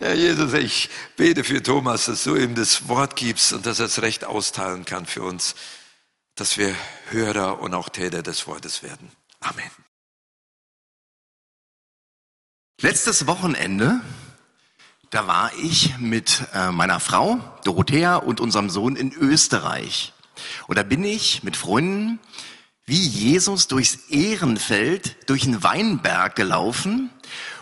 Ja, Jesus, ich bete für Thomas, dass du ihm das Wort gibst und dass er es recht austeilen kann für uns, dass wir Hörer und auch Täter des Wortes werden. Amen. Letztes Wochenende, da war ich mit äh, meiner Frau Dorothea und unserem Sohn in Österreich. Und da bin ich mit Freunden wie Jesus durchs Ehrenfeld, durch den Weinberg gelaufen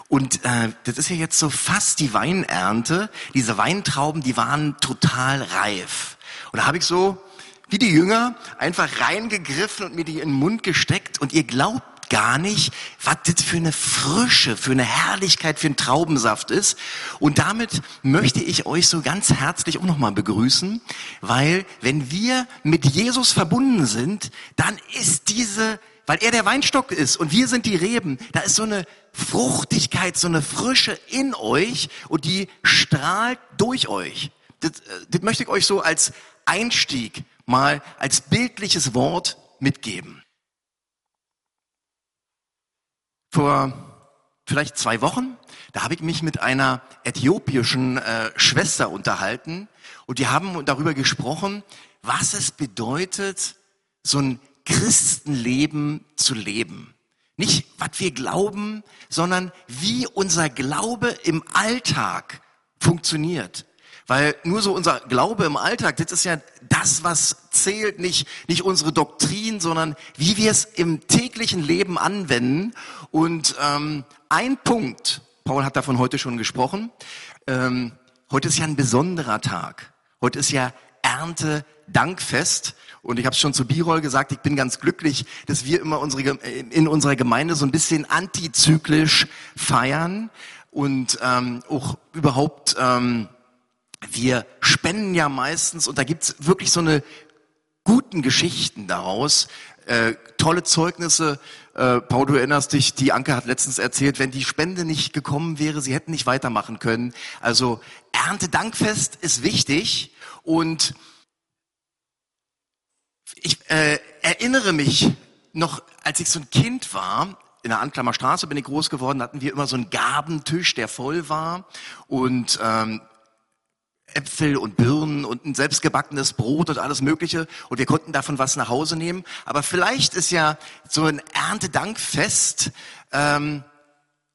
und äh, das ist ja jetzt so fast die Weinernte. Diese Weintrauben, die waren total reif. Und da habe ich so, wie die Jünger, einfach reingegriffen und mir die in den Mund gesteckt. Und ihr glaubt gar nicht, was das für eine Frische, für eine Herrlichkeit, für einen Traubensaft ist. Und damit möchte ich euch so ganz herzlich auch nochmal begrüßen, weil wenn wir mit Jesus verbunden sind, dann ist diese weil er der Weinstock ist und wir sind die Reben. Da ist so eine Fruchtigkeit, so eine Frische in euch und die strahlt durch euch. Das, äh, das möchte ich euch so als Einstieg mal als bildliches Wort mitgeben. Vor vielleicht zwei Wochen, da habe ich mich mit einer äthiopischen äh, Schwester unterhalten und die haben darüber gesprochen, was es bedeutet, so ein Christenleben zu leben. Nicht, was wir glauben, sondern wie unser Glaube im Alltag funktioniert. Weil nur so unser Glaube im Alltag, das ist ja das, was zählt, nicht, nicht unsere Doktrin, sondern wie wir es im täglichen Leben anwenden. Und ähm, ein Punkt, Paul hat davon heute schon gesprochen, ähm, heute ist ja ein besonderer Tag. Heute ist ja Ernte-Dankfest. Und ich habe schon zu Birol gesagt, ich bin ganz glücklich, dass wir immer unsere, in unserer Gemeinde so ein bisschen antizyklisch feiern und ähm, auch überhaupt, ähm, wir spenden ja meistens und da gibt's wirklich so eine guten Geschichten daraus, äh, tolle Zeugnisse. Äh, Paul, du erinnerst dich, die Anke hat letztens erzählt, wenn die Spende nicht gekommen wäre, sie hätten nicht weitermachen können. Also Erntedankfest ist wichtig und ich äh, erinnere mich noch, als ich so ein Kind war, in der Anklammer Straße bin ich groß geworden, hatten wir immer so einen Gabentisch, der voll war und ähm, Äpfel und Birnen und ein selbstgebackenes Brot und alles Mögliche und wir konnten davon was nach Hause nehmen. Aber vielleicht ist ja so ein Erntedankfest, ähm,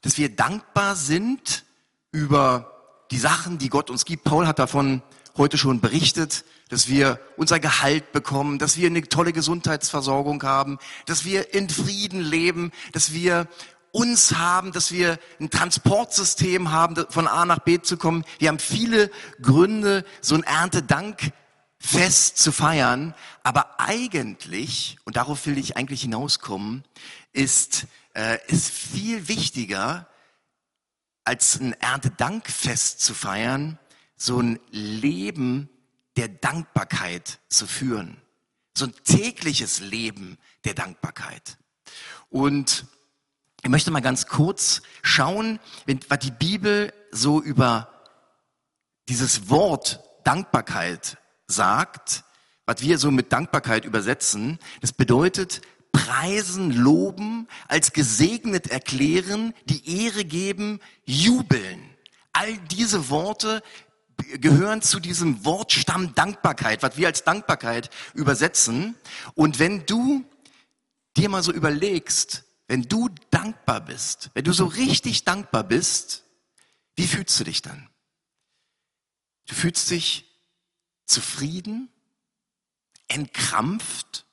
dass wir dankbar sind über die Sachen, die Gott uns gibt. Paul hat davon heute schon berichtet, dass wir unser Gehalt bekommen, dass wir eine tolle Gesundheitsversorgung haben, dass wir in Frieden leben, dass wir uns haben, dass wir ein Transportsystem haben, von A nach B zu kommen. Wir haben viele Gründe, so ein Erntedankfest zu feiern. Aber eigentlich, und darauf will ich eigentlich hinauskommen, ist, äh, ist viel wichtiger, als ein Erntedankfest zu feiern, so ein Leben der Dankbarkeit zu führen. So ein tägliches Leben der Dankbarkeit. Und ich möchte mal ganz kurz schauen, was die Bibel so über dieses Wort Dankbarkeit sagt, was wir so mit Dankbarkeit übersetzen. Das bedeutet preisen, loben, als gesegnet erklären, die Ehre geben, jubeln. All diese Worte gehören zu diesem Wortstamm Dankbarkeit, was wir als Dankbarkeit übersetzen. Und wenn du dir mal so überlegst, wenn du dankbar bist, wenn du so richtig dankbar bist, wie fühlst du dich dann? Du fühlst dich zufrieden, entkrampft,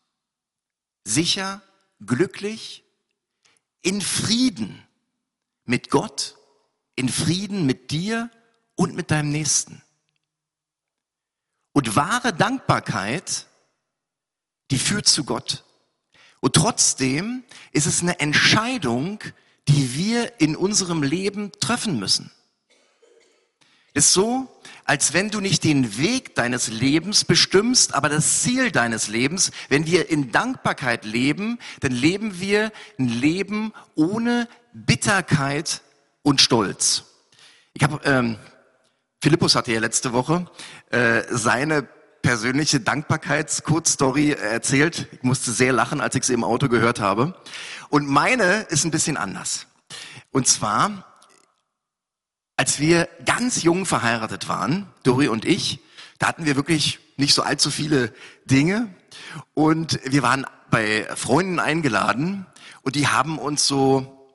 sicher, glücklich, in Frieden mit Gott, in Frieden mit dir und mit deinem Nächsten. Und wahre Dankbarkeit, die führt zu Gott. Und trotzdem ist es eine Entscheidung, die wir in unserem Leben treffen müssen. Ist so, als wenn du nicht den Weg deines Lebens bestimmst, aber das Ziel deines Lebens. Wenn wir in Dankbarkeit leben, dann leben wir ein Leben ohne Bitterkeit und Stolz. Ich habe ähm, Philippus hatte ja letzte Woche äh, seine persönliche Dankbarkeits-Kurzstory erzählt. Ich musste sehr lachen, als ich sie im Auto gehört habe. Und meine ist ein bisschen anders. Und zwar, als wir ganz jung verheiratet waren, Dori und ich, da hatten wir wirklich nicht so allzu viele Dinge. Und wir waren bei Freunden eingeladen und die haben uns so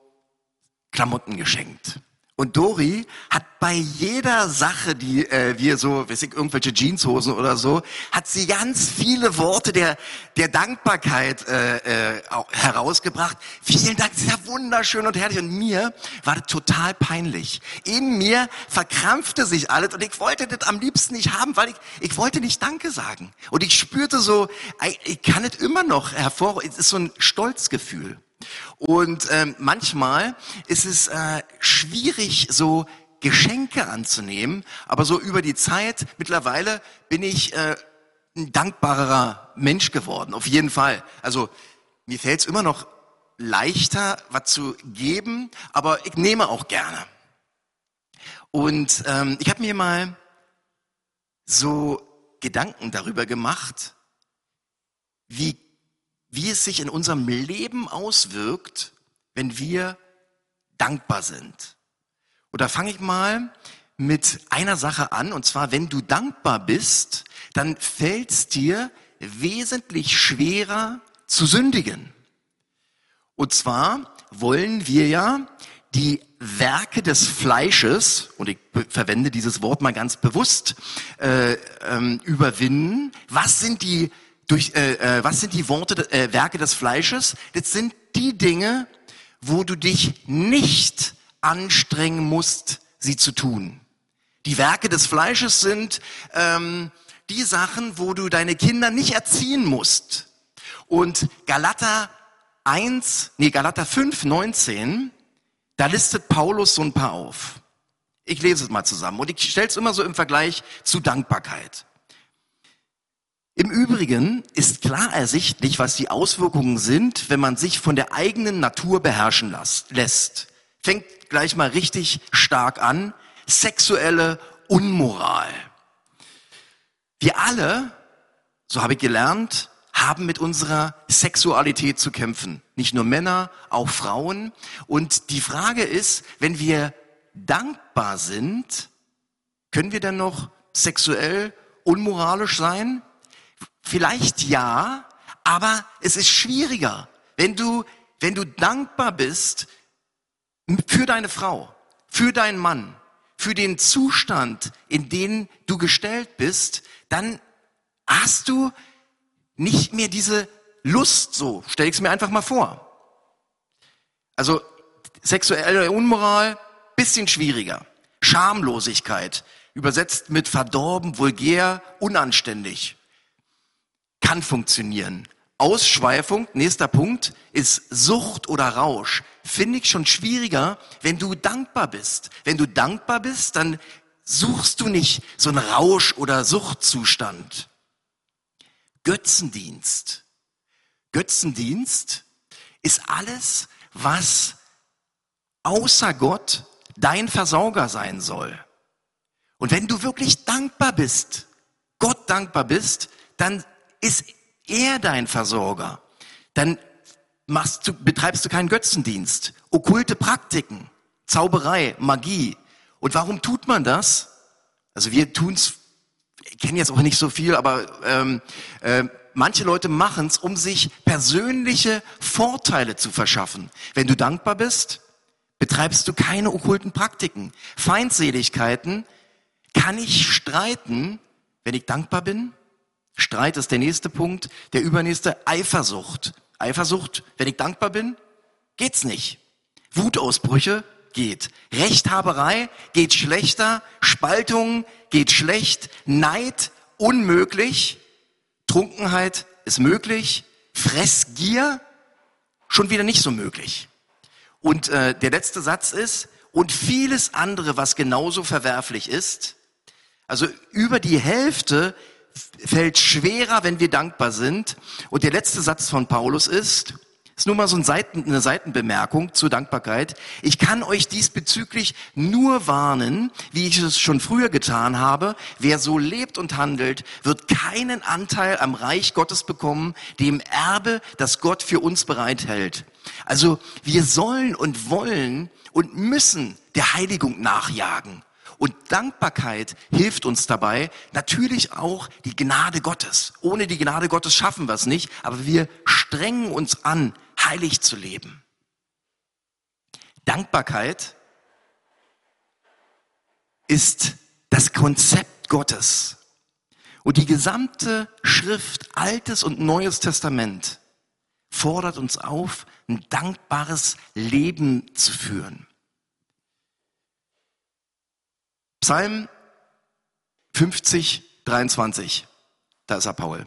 Klamotten geschenkt. Und Dori hat bei jeder Sache, die äh, wir so, weiß ich, irgendwelche Jeanshosen oder so, hat sie ganz viele Worte der der Dankbarkeit äh, äh, herausgebracht. Vielen Dank, ja wunderschön und herrlich. Und mir war das total peinlich. In mir verkrampfte sich alles und ich wollte das am liebsten nicht haben, weil ich ich wollte nicht Danke sagen. Und ich spürte so, ich kann es immer noch hervor. Es ist so ein Stolzgefühl. Und ähm, manchmal ist es äh, schwierig, so Geschenke anzunehmen, aber so über die Zeit, mittlerweile bin ich äh, ein dankbarerer Mensch geworden, auf jeden Fall. Also mir fällt es immer noch leichter, was zu geben, aber ich nehme auch gerne. Und ähm, ich habe mir mal so Gedanken darüber gemacht, wie wie es sich in unserem Leben auswirkt, wenn wir dankbar sind. Und da fange ich mal mit einer Sache an, und zwar, wenn du dankbar bist, dann fällt es dir wesentlich schwerer zu sündigen. Und zwar wollen wir ja die Werke des Fleisches, und ich verwende dieses Wort mal ganz bewusst, äh, ähm, überwinden. Was sind die durch, äh, äh, was sind die Worte, äh, Werke des Fleisches? Das sind die Dinge, wo du dich nicht anstrengen musst, sie zu tun. Die Werke des Fleisches sind ähm, die Sachen, wo du deine Kinder nicht erziehen musst. Und Galater 1, nee, Galater 5, 19, da listet Paulus so ein paar auf. Ich lese es mal zusammen und ich stelle es immer so im Vergleich zu Dankbarkeit. Im Übrigen ist klar ersichtlich, was die Auswirkungen sind, wenn man sich von der eigenen Natur beherrschen lässt. Fängt gleich mal richtig stark an. Sexuelle Unmoral. Wir alle, so habe ich gelernt, haben mit unserer Sexualität zu kämpfen. Nicht nur Männer, auch Frauen. Und die Frage ist, wenn wir dankbar sind, können wir dann noch sexuell unmoralisch sein? Vielleicht ja, aber es ist schwieriger. Wenn du, wenn du dankbar bist für deine Frau, für deinen Mann, für den Zustand, in den du gestellt bist, dann hast du nicht mehr diese Lust so. Stell ich es mir einfach mal vor. Also sexuelle Unmoral, bisschen schwieriger. Schamlosigkeit, übersetzt mit verdorben, vulgär, unanständig kann funktionieren. Ausschweifung, nächster Punkt, ist Sucht oder Rausch. Finde ich schon schwieriger, wenn du dankbar bist. Wenn du dankbar bist, dann suchst du nicht so einen Rausch- oder Suchtzustand. Götzendienst. Götzendienst ist alles, was außer Gott dein Versorger sein soll. Und wenn du wirklich dankbar bist, Gott dankbar bist, dann ist er dein Versorger, dann machst du, betreibst du keinen Götzendienst, okkulte Praktiken, Zauberei, Magie. Und warum tut man das? Also wir tun's, ich kenne jetzt auch nicht so viel, aber ähm, äh, manche Leute machen's, um sich persönliche Vorteile zu verschaffen. Wenn du dankbar bist, betreibst du keine okkulten Praktiken. Feindseligkeiten kann ich streiten, wenn ich dankbar bin? Streit ist der nächste Punkt. Der übernächste Eifersucht. Eifersucht, wenn ich dankbar bin, geht's nicht. Wutausbrüche geht. Rechthaberei geht schlechter. Spaltung geht schlecht. Neid unmöglich. Trunkenheit ist möglich. Fressgier schon wieder nicht so möglich. Und äh, der letzte Satz ist, und vieles andere, was genauso verwerflich ist, also über die Hälfte fällt schwerer, wenn wir dankbar sind. Und der letzte Satz von Paulus ist, Ist nur mal so ein Seiten, eine Seitenbemerkung zur Dankbarkeit. Ich kann euch diesbezüglich nur warnen, wie ich es schon früher getan habe. Wer so lebt und handelt, wird keinen Anteil am Reich Gottes bekommen, dem Erbe, das Gott für uns bereithält. Also wir sollen und wollen und müssen der Heiligung nachjagen. Und Dankbarkeit hilft uns dabei, natürlich auch die Gnade Gottes. Ohne die Gnade Gottes schaffen wir es nicht, aber wir strengen uns an, heilig zu leben. Dankbarkeit ist das Konzept Gottes. Und die gesamte Schrift, Altes und Neues Testament, fordert uns auf, ein dankbares Leben zu führen. Psalm 50, 23. Da ist er Paul.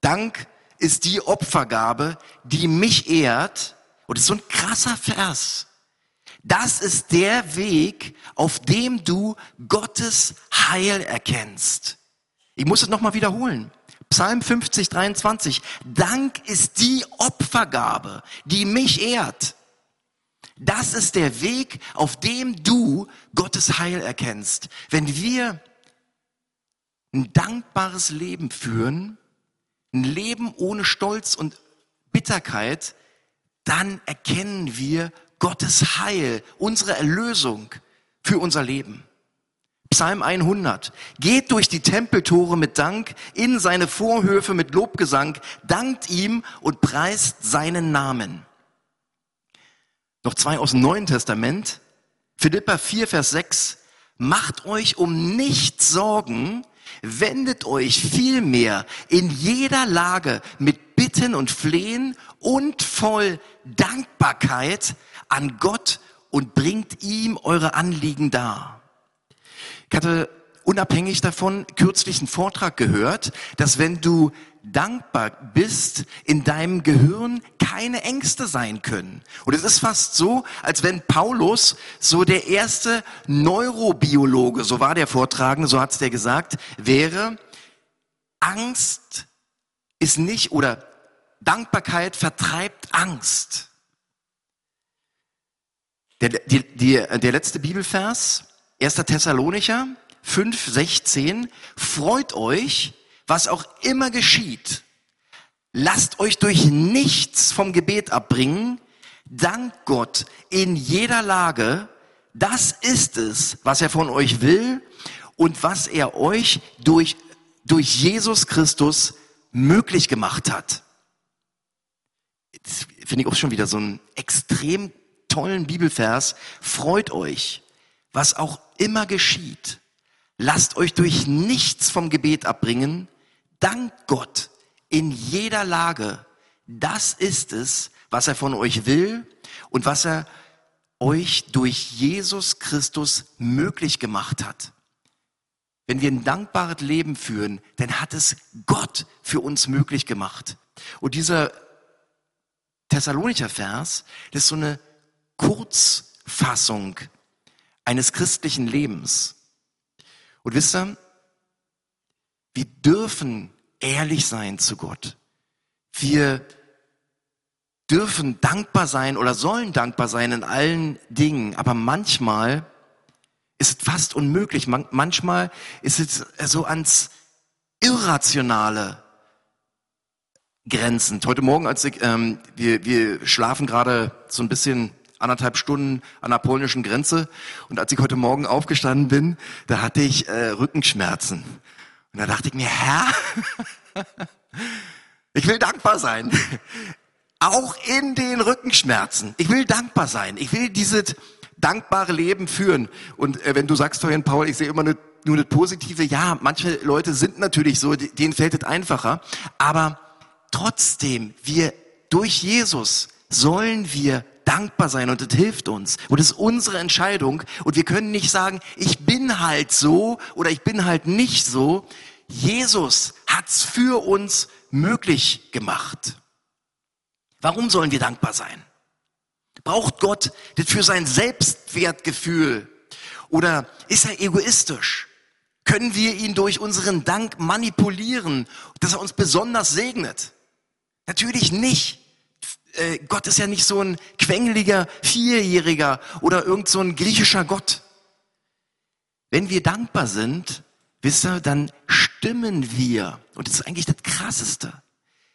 Dank ist die Opfergabe, die mich ehrt. Und das ist so ein krasser Vers. Das ist der Weg, auf dem du Gottes Heil erkennst. Ich muss es nochmal wiederholen. Psalm 50, 23. Dank ist die Opfergabe, die mich ehrt. Das ist der Weg, auf dem du Gottes Heil erkennst. Wenn wir ein dankbares Leben führen, ein Leben ohne Stolz und Bitterkeit, dann erkennen wir Gottes Heil, unsere Erlösung für unser Leben. Psalm 100. Geht durch die Tempeltore mit Dank, in seine Vorhöfe mit Lobgesang, dankt ihm und preist seinen Namen. Noch zwei aus dem Neuen Testament. Philippa 4, Vers 6. Macht euch um nichts Sorgen, wendet euch vielmehr in jeder Lage mit Bitten und Flehen und voll Dankbarkeit an Gott und bringt ihm eure Anliegen dar. Ich hatte unabhängig davon kürzlich einen Vortrag gehört, dass wenn du dankbar bist, in deinem Gehirn keine Ängste sein können. Und es ist fast so, als wenn Paulus so der erste Neurobiologe, so war der Vortragende, so hat es der gesagt, wäre, Angst ist nicht oder Dankbarkeit vertreibt Angst. Der, die, die, der letzte Bibelvers, 1. Thessalonicher 5, 16, freut euch, was auch immer geschieht, lasst euch durch nichts vom Gebet abbringen, dankt Gott in jeder Lage, das ist es, was er von euch will und was er euch durch, durch Jesus Christus möglich gemacht hat. Das finde ich auch schon wieder so einen extrem tollen Bibelvers. Freut euch, was auch immer geschieht. Lasst euch durch nichts vom Gebet abbringen, dankt Gott in jeder Lage. Das ist es, was er von euch will und was er euch durch Jesus Christus möglich gemacht hat. Wenn wir ein dankbares Leben führen, dann hat es Gott für uns möglich gemacht. Und dieser Thessalonicher Vers, das ist so eine Kurzfassung eines christlichen Lebens. Und wisst ihr, wir dürfen ehrlich sein zu Gott. Wir dürfen dankbar sein oder sollen dankbar sein in allen Dingen, aber manchmal ist es fast unmöglich. manchmal ist es so ans Irrationale grenzend. Heute Morgen, als ich, ähm, wir, wir schlafen gerade so ein bisschen anderthalb Stunden an der polnischen Grenze und als ich heute Morgen aufgestanden bin, da hatte ich äh, Rückenschmerzen. Und da dachte ich mir, Herr, ich will dankbar sein. Auch in den Rückenschmerzen. Ich will dankbar sein. Ich will dieses dankbare Leben führen. Und äh, wenn du sagst vorhin, Paul, ich sehe immer nur, nur das Positive, ja, manche Leute sind natürlich so, denen fällt es einfacher. Aber trotzdem, wir durch Jesus sollen wir dankbar sein und das hilft uns. Und das ist unsere Entscheidung. Und wir können nicht sagen, ich bin halt so oder ich bin halt nicht so. Jesus hat's für uns möglich gemacht. Warum sollen wir dankbar sein? Braucht Gott das für sein Selbstwertgefühl? Oder ist er egoistisch? Können wir ihn durch unseren Dank manipulieren, dass er uns besonders segnet? Natürlich nicht. Äh, Gott ist ja nicht so ein quengeliger Vierjähriger oder irgend so ein griechischer Gott. Wenn wir dankbar sind, wisst ihr, dann stimmen wir, und das ist eigentlich das Krasseste,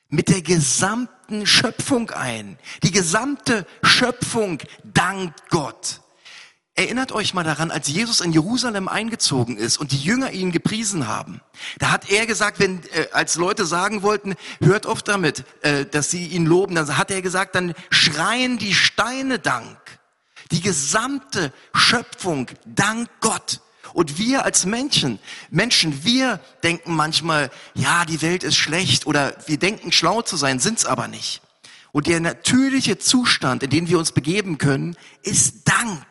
mit der gesamten Schöpfung ein. Die gesamte Schöpfung dankt Gott. Erinnert euch mal daran, als Jesus in Jerusalem eingezogen ist und die Jünger ihn gepriesen haben. Da hat er gesagt, wenn äh, als Leute sagen wollten, hört auf damit, äh, dass sie ihn loben, dann hat er gesagt, dann schreien die Steine Dank. Die gesamte Schöpfung dankt Gott. Und wir als Menschen, Menschen, wir denken manchmal, ja, die Welt ist schlecht oder wir denken schlau zu sein, sind's aber nicht. Und der natürliche Zustand, in den wir uns begeben können, ist Dank.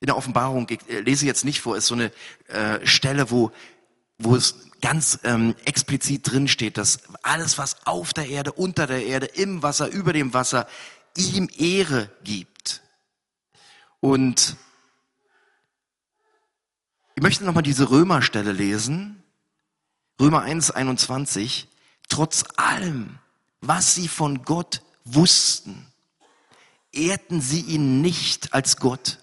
In der Offenbarung, ich äh, lese jetzt nicht vor, ist so eine äh, Stelle, wo, wo es ganz ähm, explizit drin steht, dass alles, was auf der Erde, unter der Erde, im Wasser, über dem Wasser, ihm Ehre gibt. Und ich möchte nochmal diese Römerstelle lesen. Römer 1, 21. Trotz allem, was sie von Gott wussten, ehrten sie ihn nicht als Gott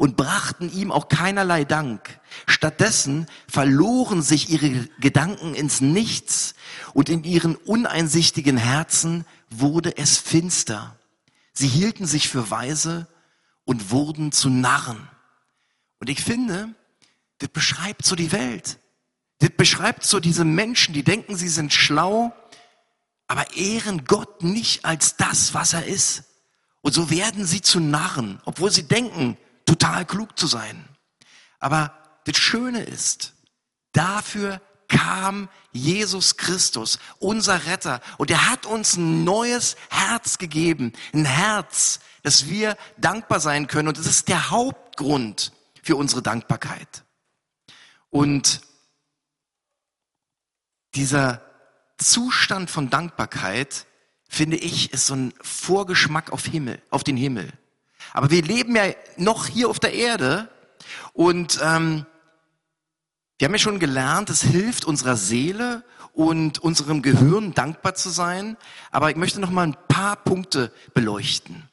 und brachten ihm auch keinerlei Dank. Stattdessen verloren sich ihre Gedanken ins Nichts und in ihren uneinsichtigen Herzen wurde es finster. Sie hielten sich für weise und wurden zu Narren. Und ich finde, das beschreibt so die Welt. Das beschreibt so diese Menschen, die denken, sie sind schlau, aber ehren Gott nicht als das, was er ist. Und so werden sie zu Narren, obwohl sie denken, total klug zu sein. Aber das Schöne ist, dafür kam Jesus Christus, unser Retter, und er hat uns ein neues Herz gegeben, ein Herz, dass wir dankbar sein können. Und das ist der Hauptgrund für unsere Dankbarkeit. Und dieser Zustand von Dankbarkeit, finde ich, ist so ein Vorgeschmack auf Himmel, auf den Himmel. Aber wir leben ja noch hier auf der Erde und ähm, wir haben ja schon gelernt, es hilft unserer Seele und unserem Gehirn dankbar zu sein. Aber ich möchte noch mal ein paar Punkte beleuchten.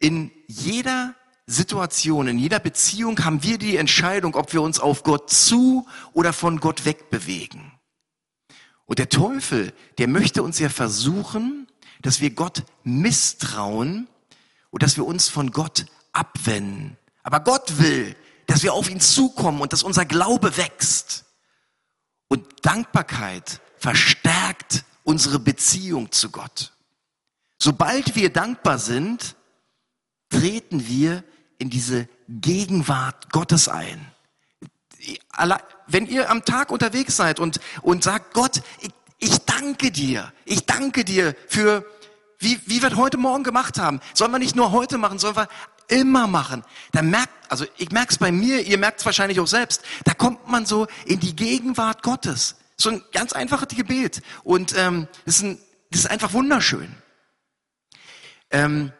In jeder Situation, in jeder Beziehung haben wir die Entscheidung, ob wir uns auf Gott zu oder von Gott wegbewegen. Und der Teufel, der möchte uns ja versuchen, dass wir Gott misstrauen und dass wir uns von Gott abwenden. Aber Gott will, dass wir auf ihn zukommen und dass unser Glaube wächst. Und Dankbarkeit verstärkt unsere Beziehung zu Gott. Sobald wir dankbar sind, treten wir in diese Gegenwart Gottes ein. Wenn ihr am Tag unterwegs seid und, und sagt, Gott, ich, ich danke dir, ich danke dir für, wie, wie wir heute Morgen gemacht haben. Sollen wir nicht nur heute machen, sollen wir immer machen. Da merkt, also ich merke es bei mir, ihr merkt es wahrscheinlich auch selbst, da kommt man so in die Gegenwart Gottes. So ein ganz einfaches Gebet. Und ähm, das, ist ein, das ist einfach wunderschön. Ähm,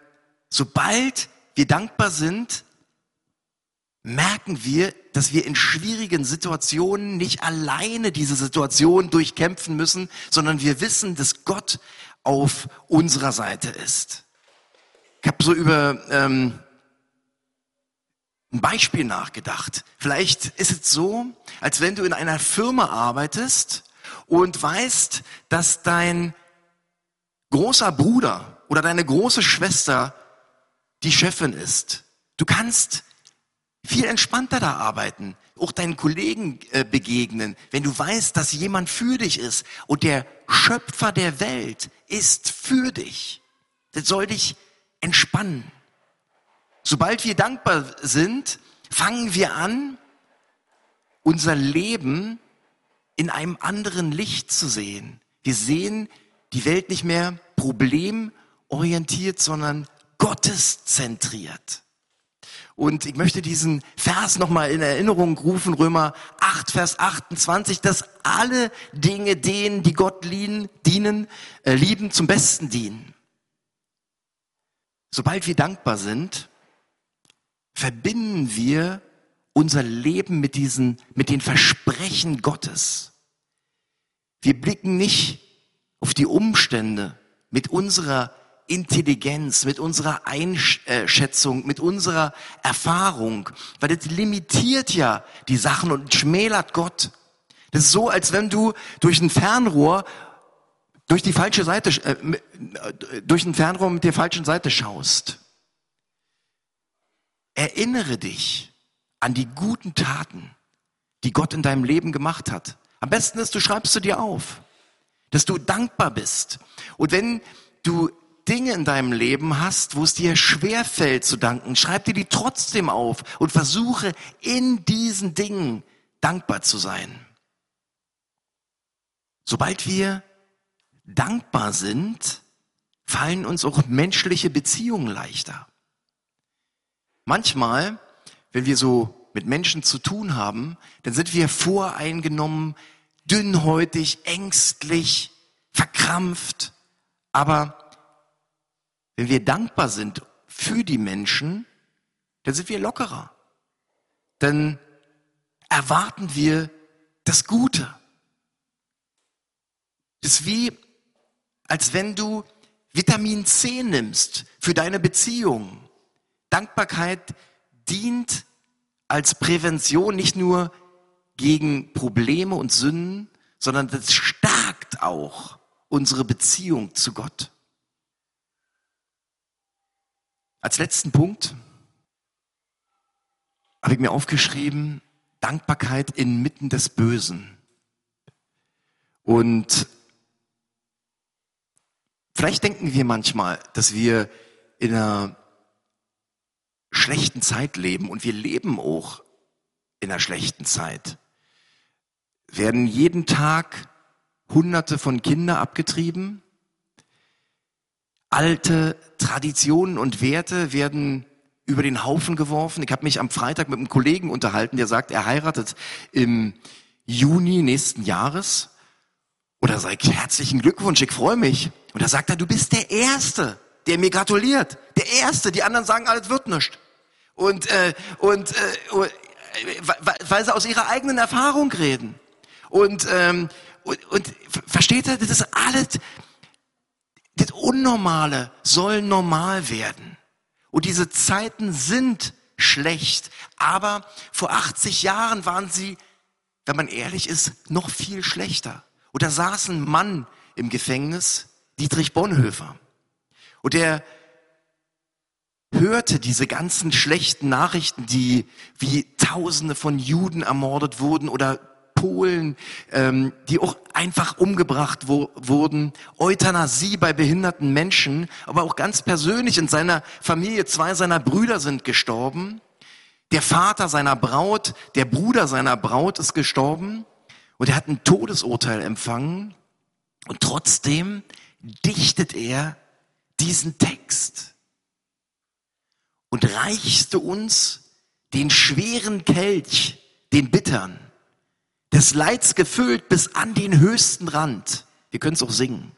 sobald wir dankbar sind, merken wir, dass wir in schwierigen Situationen nicht alleine diese Situation durchkämpfen müssen, sondern wir wissen, dass Gott auf unserer Seite ist. Ich habe so über ähm, ein Beispiel nachgedacht. Vielleicht ist es so, als wenn du in einer Firma arbeitest und weißt, dass dein großer Bruder oder deine große Schwester die Chefin ist. Du kannst viel entspannter da arbeiten, auch deinen Kollegen äh, begegnen, wenn du weißt, dass jemand für dich ist und der Schöpfer der Welt ist für dich. Das soll dich entspannen. Sobald wir dankbar sind, fangen wir an, unser Leben in einem anderen Licht zu sehen. Wir sehen die Welt nicht mehr problemorientiert, sondern gotteszentriert. Und ich möchte diesen Vers nochmal in Erinnerung rufen, Römer 8, Vers 28, dass alle Dinge denen, die Gott lieben, dienen, äh, lieben, zum Besten dienen. Sobald wir dankbar sind, verbinden wir unser Leben mit diesen, mit den Versprechen Gottes. Wir blicken nicht auf die Umstände mit unserer Intelligenz, mit unserer Einschätzung, mit unserer Erfahrung, weil das limitiert ja die Sachen und schmälert Gott. Das ist so, als wenn du durch ein Fernrohr durch die falsche Seite, äh, durch ein Fernrohr mit der falschen Seite schaust. Erinnere dich an die guten Taten, die Gott in deinem Leben gemacht hat. Am besten ist, du schreibst sie dir auf, dass du dankbar bist. Und wenn du Dinge in deinem Leben hast, wo es dir schwer fällt zu danken, schreib dir die trotzdem auf und versuche in diesen Dingen dankbar zu sein. Sobald wir dankbar sind, fallen uns auch menschliche Beziehungen leichter. Manchmal, wenn wir so mit Menschen zu tun haben, dann sind wir voreingenommen, dünnhäutig, ängstlich, verkrampft. Aber wenn wir dankbar sind für die Menschen, dann sind wir lockerer. Dann erwarten wir das Gute. Das ist wie, als wenn du Vitamin C nimmst für deine Beziehung. Dankbarkeit dient als Prävention nicht nur gegen Probleme und Sünden, sondern das stärkt auch unsere Beziehung zu Gott. Als letzten Punkt habe ich mir aufgeschrieben, Dankbarkeit inmitten des Bösen. Und vielleicht denken wir manchmal, dass wir in einer schlechten Zeit leben und wir leben auch in einer schlechten Zeit. Werden jeden Tag Hunderte von Kindern abgetrieben. Alte Traditionen und Werte werden über den Haufen geworfen. Ich habe mich am Freitag mit einem Kollegen unterhalten, der sagt, er heiratet im Juni nächsten Jahres. Oder sag herzlichen Glückwunsch, ich freue mich. Und da sagt er, du bist der Erste, der mir gratuliert. Der Erste. Die anderen sagen, alles wird nichts. Und, äh, und, äh, weil sie aus ihrer eigenen Erfahrung reden. Und, ähm, und, und versteht ihr, das ist alles, das Unnormale soll normal werden. Und diese Zeiten sind schlecht. Aber vor 80 Jahren waren sie, wenn man ehrlich ist, noch viel schlechter. Und da saß ein Mann im Gefängnis, Dietrich Bonhoeffer. Und der hörte diese ganzen schlechten Nachrichten, die wie Tausende von Juden ermordet wurden oder Polen, ähm, die auch einfach umgebracht wo, wurden, Euthanasie bei behinderten Menschen, aber auch ganz persönlich in seiner Familie, zwei seiner Brüder sind gestorben, der Vater seiner Braut, der Bruder seiner Braut ist gestorben. Und er hat ein Todesurteil empfangen. Und trotzdem dichtet er diesen Text. Und reichte uns den schweren Kelch, den bittern, des Leids gefüllt bis an den höchsten Rand. Wir können es auch singen.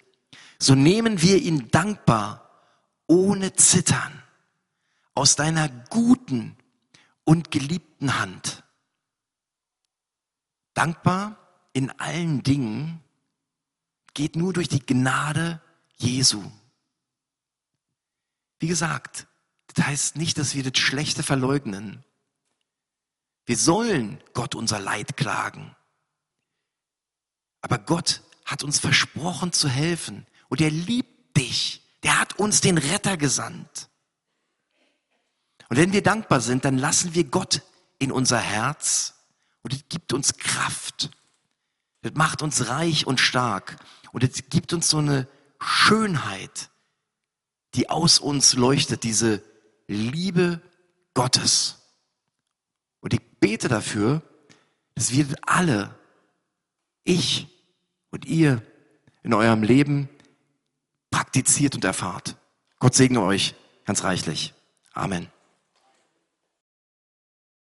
So nehmen wir ihn dankbar, ohne Zittern, aus deiner guten und geliebten Hand. Dankbar in allen Dingen geht nur durch die Gnade Jesu. Wie gesagt, das heißt nicht, dass wir das Schlechte verleugnen. Wir sollen Gott unser Leid klagen. Aber Gott hat uns versprochen zu helfen. Und er liebt dich. Der hat uns den Retter gesandt. Und wenn wir dankbar sind, dann lassen wir Gott in unser Herz und es gibt uns Kraft. Das macht uns reich und stark und es gibt uns so eine Schönheit, die aus uns leuchtet, diese Liebe Gottes. Und ich bete dafür, dass wir alle, ich und ihr, in eurem Leben praktiziert und erfahrt. Gott segne euch ganz reichlich. Amen.